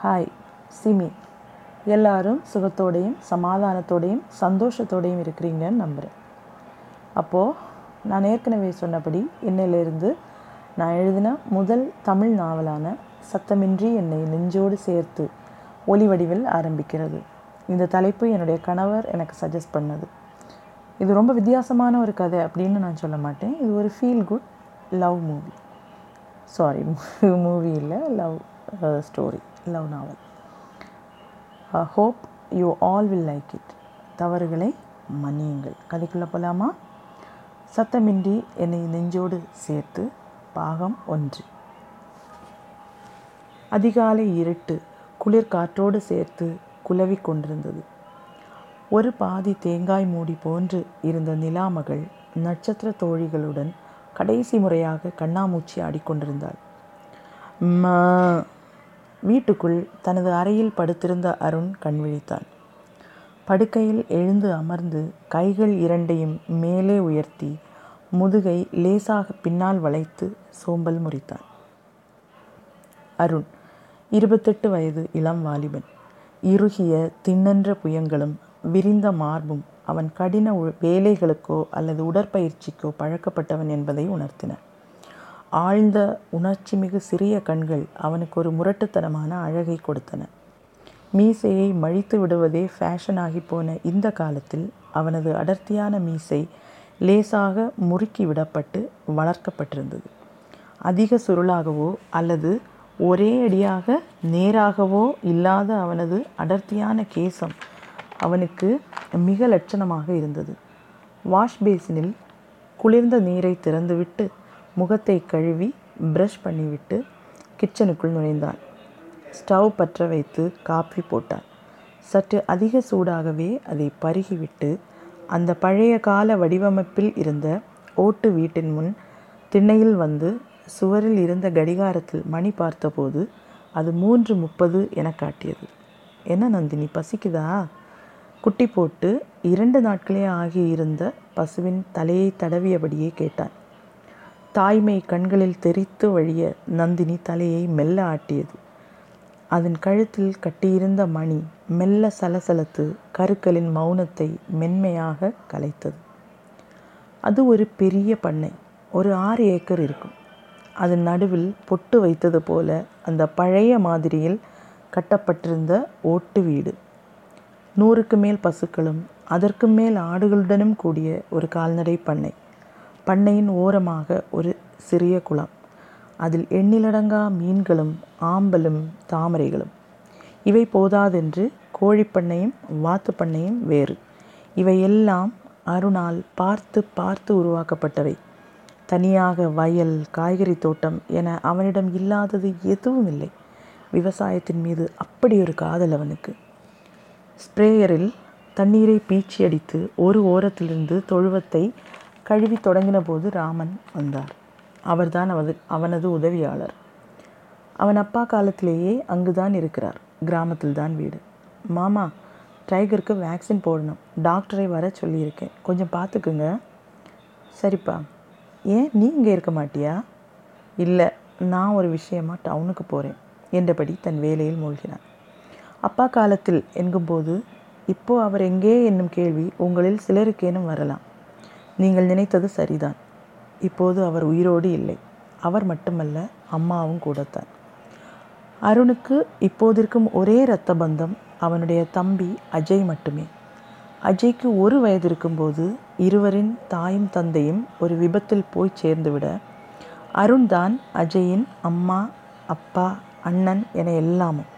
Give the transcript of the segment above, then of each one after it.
Hi SIMI. எல்லாரும் சுகத்தோடையும் சமாதானத்தோடையும் சந்தோஷத்தோடையும் இருக்கிறீங்கன்னு நம்புகிறேன் அப்போது நான் ஏற்கனவே சொன்னபடி என்னையிலிருந்து நான் எழுதின முதல் தமிழ் நாவலான சத்தமின்றி என்னை நெஞ்சோடு சேர்த்து ஒலி வடிவில் ஆரம்பிக்கிறது. இந்த தலைப்பு என்னுடைய கணவர் எனக்கு சஜஸ்ட் பண்ணது. இது ரொம்ப வித்தியாசமான ஒரு கதை அப்படின்னு நான் சொல்ல மாட்டேன். இது ஒரு feel good love movie sorry movie இல்லை love story love novel. Hope you all will like it தவறுகளை மன்னியுங்கள். கதைக்குள்ளே போகலாமா சத்தமின்றி என்னை நெஞ்சோடு சேர்த்து பாகம் ஒன்று. அதிகாலை இருட்டு குளிர் காற்றோடு சேர்த்து குலவி கொண்டிருந்தது. ஒரு பாதி தேங்காய் மூடி போன்று இருந்த நிலாமகள் நட்சத்திர தோழிகளுடன் கடைசி முறையாக கண்ணாமூச்சி ஆடிக்கொண்டிருந்தாள். ம வீட்டுக்குள் தனது அறையில் படுத்திருந்த அருண் கண்விழித்தான் படுக்கையில் எழுந்து அமர்ந்து கைகள் இரண்டையும் மேலே உயர்த்தி முதுகை லேசாக பின்னால் வளைத்து சோம்பல் முறித்தான். அருண் இருபத்தெட்டு வயது இளம் வாலிபன். இறுகிய திண்ணென்ற புயங்களும் விரிந்த மார்பும் அவன் கடின வேலைகளுக்கோ அல்லது உடற்பயிற்சிக்கோ பழக்கப்பட்டவன் என்பதை உணர்த்தின. ஆழ்ந்த உணர்ச்சிமிகு சிறிய கண்கள் அவனுக்கு ஒரு முரட்டுத்தனமான அழகை கொடுத்தன. மீசையை மழித்து விடுவதே ஃபேஷனாகி போன இந்த காலத்தில் அவனது அடர்த்தியான மீசை லேசாக முறுக்கி விடப்பட்டு வளர்க்கப்பட்டிருந்தது. அதிக சுருளாகவோ அல்லது ஒரே அடியாக நேராகவோ இல்லாத அவனது அடர்த்தியான கேசம் அவனுக்கு மிக லட்சணமாக இருந்தது. வாஷ் பேசினில் குளிர்ந்த நீரை திறந்துவிட்டு முகத்தை கழுவி ப்ரஷ் பண்ணிவிட்டு கிச்சனுக்குள் நுழைந்தான் ஸ்டவ் பற்ற வைத்து காஃபி போட்டான் சற்று அதிக சூடாகவே அதை பருகிவிட்டு அந்த பழைய கால வடிவமைப்பில் இருந்த ஓட்டு வீட்டின் முன் திண்ணையில் வந்து சுவரில் இருந்த கடிகாரத்தில் மணி பார்த்தபோது அது மூன்று முப்பது என காட்டியது. என்ன நந்தினி பசிக்குதா? குட்டி போட்டு இரண்டு நாட்களே ஆகியிருந்த பசுவின் தலையை தடவியபடியே கேட்டான். தாய்மை கண்களில் தெரித்து வழிய நந்தினி தலையை மெல்ல ஆட்டியது. அதன் கழுத்தில் கட்டியிருந்த மணி மெல்ல சலசலத்து கருக்களின் மௌனத்தை மென்மையாக கலைத்தது. அது ஒரு பெரிய பண்ணை ஒரு ஆறு ஏக்கர் இருக்கும். அதன் நடுவில் பொட்டு வைத்தது போல அந்த பழைய மாதிரியில் கட்டப்பட்டிருந்த ஓட்டு வீடு. நூறுக்கு மேல் பசுக்களும் அதற்கு மேல் ஆடுகளுடனும் கூடிய ஒரு கால்நடை பண்ணை. பண்ணையின் ஓரமாக ஒரு சிறிய குளம். அதில் எண்ணிலடங்கா மீன்களும் ஆம்பலும் தாமரைகளும். இவை போதாதென்று கோழிப்பண்ணையும் வாத்துப்பண்ணையும் வேறு. இவையெல்லாம் அருணால் பார்த்து பார்த்து உருவாக்கப்பட்டவை. தனியாக வயல் காய்கறி தோட்டம் என அவனிடம் இல்லாதது எதுவும் இல்லை. விவசாயத்தின் மீது அப்படி ஒரு காதல் அவனுக்கு. ஸ்ப்ரேயரில் தண்ணீரை பீச்சி அடித்து ஒரு ஓரத்திலிருந்து தொழுவத்தை கழுவி தொடங்கின போது ராமன் வந்தார். அவர்தான் அவது அவனது உதவியாளர். அவன் அப்பா காலத்திலேயே அங்குதான் இருக்கிறார். கிராமத்தில் தான் வீடு. மாமா டைகருக்கு வேக்சின் போடணும். டாக்டரை வர சொல்லியிருக்கேன். கொஞ்சம் பார்த்துக்குங்க. சரிப்பா. ஏன் நீ இங்கே இருக்க மாட்டியா? இல்லை நான் ஒரு விஷயமா டவுனுக்கு போகிறேன் என்றபடி தன் வேலையில் மூழ்கினான். அப்பா காலத்தில் என்கும்போது இப்போ அவர் எங்கே என்னும் கேள்வி உங்களில் சிலருக்கேனும் வரலாம். நீங்கள் நினைத்தது சரிதான். இப்போது அவர் உயிரோடு இல்லை. அவர் மட்டுமல்ல அம்மாவும் கூடத்தான். அருணுக்கு இப்போதிருக்கும் ஒரே இரத்த பந்தம் அவனுடைய தம்பி அஜய் மட்டுமே. அஜய்க்கு ஒரு வயது இருக்கும்போது இருவரின் தாயும் தந்தையும் ஒரு விபத்தில் போய் சேர்ந்துவிட அருண் தான் அஜயின் அம்மா அப்பா அண்ணன் என எல்லாமும்.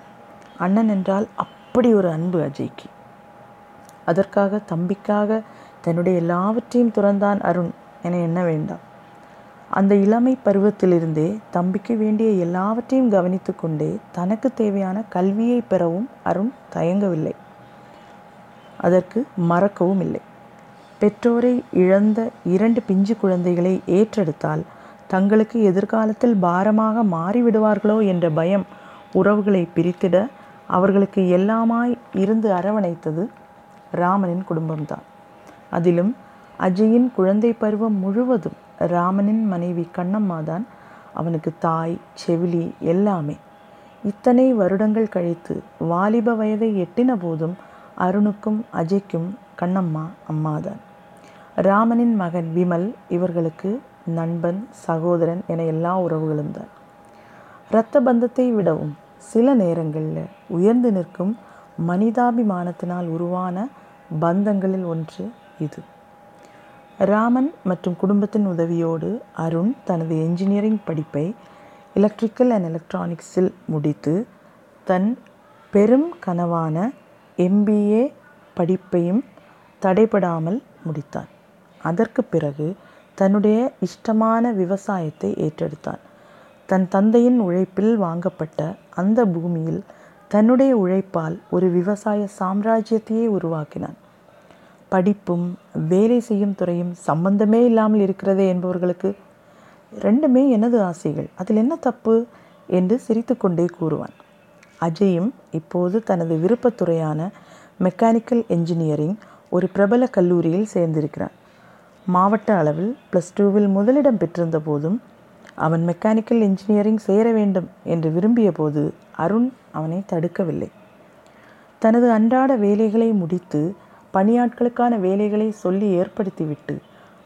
அண்ணன் என்றால் அப்படி ஒரு அன்பு அஜய்க்கு. அதற்காக தம்பிக்காக தன்னுடைய எல்லாவற்றையும் துறந்தான் அருண் என எண்ண வேண்டாம். அந்த இளமை பருவத்திலிருந்தே தம்பிக்கு வேண்டிய எல்லாவற்றையும் கவனித்து கொண்டே தனக்கு தேவையான கல்வியை பெறவும் அருண் தயங்கவில்லை. அதற்கு மறக்கவும் இல்லை. பெற்றோரை இழந்த இரண்டு பிஞ்சு குழந்தைகளை ஏற்றெடுத்தால் தங்களுக்கு எதிர்காலத்தில் பாரமாக மாறிவிடுவார்களோ என்ற பயம் உறவுகளை பிரித்திட அவர்களுக்கு எல்லாமாய் இருந்து அரவணைத்தது ராமனின் குடும்பம்தான். அதிலும் அஜயின் குழந்தை பருவம் முழுவதும் ராமனின் மனைவி கண்ணம்மாதான் அவனுக்கு தாய் செவிலி எல்லாமே. இத்தனை வருடங்கள் கழித்து வாலிப வயதை எட்டின போதும் அருணுக்கும் அஜய்க்கும் கண்ணம்மா அம்மாதான். ராமனின் மகன் விமல் இவர்களுக்கு நண்பன் சகோதரன் என எல்லா உறவுகளும் தான். இரத்த பந்தத்தை விடவும் சில நேரங்களில் உயர்ந்து நிற்கும் மனிதாபிமானத்தினால் உருவான பந்தங்களில் ஒன்று இது. ராமன் மற்றும் குடும்பத்தின் உதவியோடு அருண் தனது என்ஜினியரிங் படிப்பை எலக்ட்ரிக்கல் அண்ட் எலக்ட்ரானிக்ஸில் முடித்து தன் பெரும் கனவான எம்பிஏ படிப்பையும் தடைபடாமல் முடித்தான். அதற்கு பிறகு தன்னுடைய இஷ்டமான விவசாயத்தை ஏற்றெடுத்தான். தன் தந்தையின் உழைப்பில் வாங்கப்பட்ட அந்த பூமியில் தன்னுடைய உழைப்பால் ஒரு விவசாய சாம்ராஜ்யத்தையே உருவாக்கினான். படிப்பும் வேலை செய்யும் துறையும் சம்பந்தமே இல்லாமல் இருக்கிறதே என்பவர்களுக்கு ரெண்டுமே எனது ஆசைகள். அதில் என்ன தப்பு என்று சிரித்துக்கொண்டே கூறுவான். அஜயும் இப்போது தனது விருப்பத்துறையான மெக்கானிக்கல் என்ஜினியரிங் ஒரு பிரபல கல்லூரியில் சேர்ந்திருக்கிறான். மாவட்ட அளவில் ப்ளஸ் டூவில் முதலிடம் பெற்றிருந்த போதும் அவன் மெக்கானிக்கல் இன்ஜினியரிங் சேர வேண்டும் என்று விரும்பிய போது அருண் அவனை தடுக்கவில்லை. தனது அன்றாட வேலைகளை முடித்து பணியாட்களுக்கான வேலைகளை சொல்லி ஏற்படுத்திவிட்டு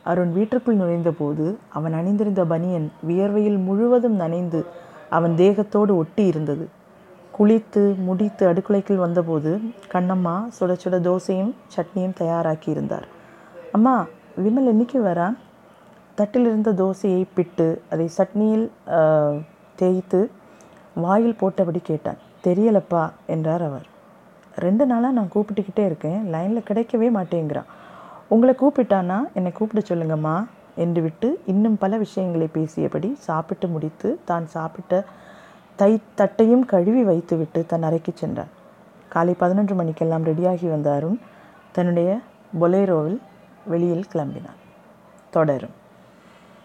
அருண் வீட்டிற்குள் நுழைந்தபோது அவன் அணிந்திருந்த பனியன் வியர்வையில் முழுவதும் நனைந்து அவன் தேகத்தோடு ஒட்டி இருந்தது குளித்து முடித்து அடுக்குலைக்குள் வந்தபோது கண்ணம்மா சுட சுட தோசையும் சட்னியும் தயாராக்கி இருந்தார் அம்மா விமல் என்னைக்கு வரான் தட்டில் இருந்த தோசையை பிட்டு அதை சட்னியில் தேய்த்து வாயில் போட்டபடி கேட்டான். தெரியலப்பா என்றார் அவர். ரெண்டு நாளாக நான் கூப்பிட்டுக்கிட்டே இருக்கேன். லைனில் கிடைக்கவே மாட்டேங்கிறான். உங்களை கூப்பிட்டானா என்னை கூப்பிட சொல்லுங்கம்மா என்று விட்டு இன்னும் பல விஷயங்களை பேசியபடி சாப்பிட்டு முடித்து தான் சாப்பிட்ட தை தட்டையும் கழுவி வைத்துவிட்டு தன் அறைக்கு சென்றான். காலை பதினொன்று மணிக்கெல்லாம் ரெடியாகி வந்த அருண் தன்னுடைய பொலேரோவில் வெளியில் கிளம்பினான். தொடரும்.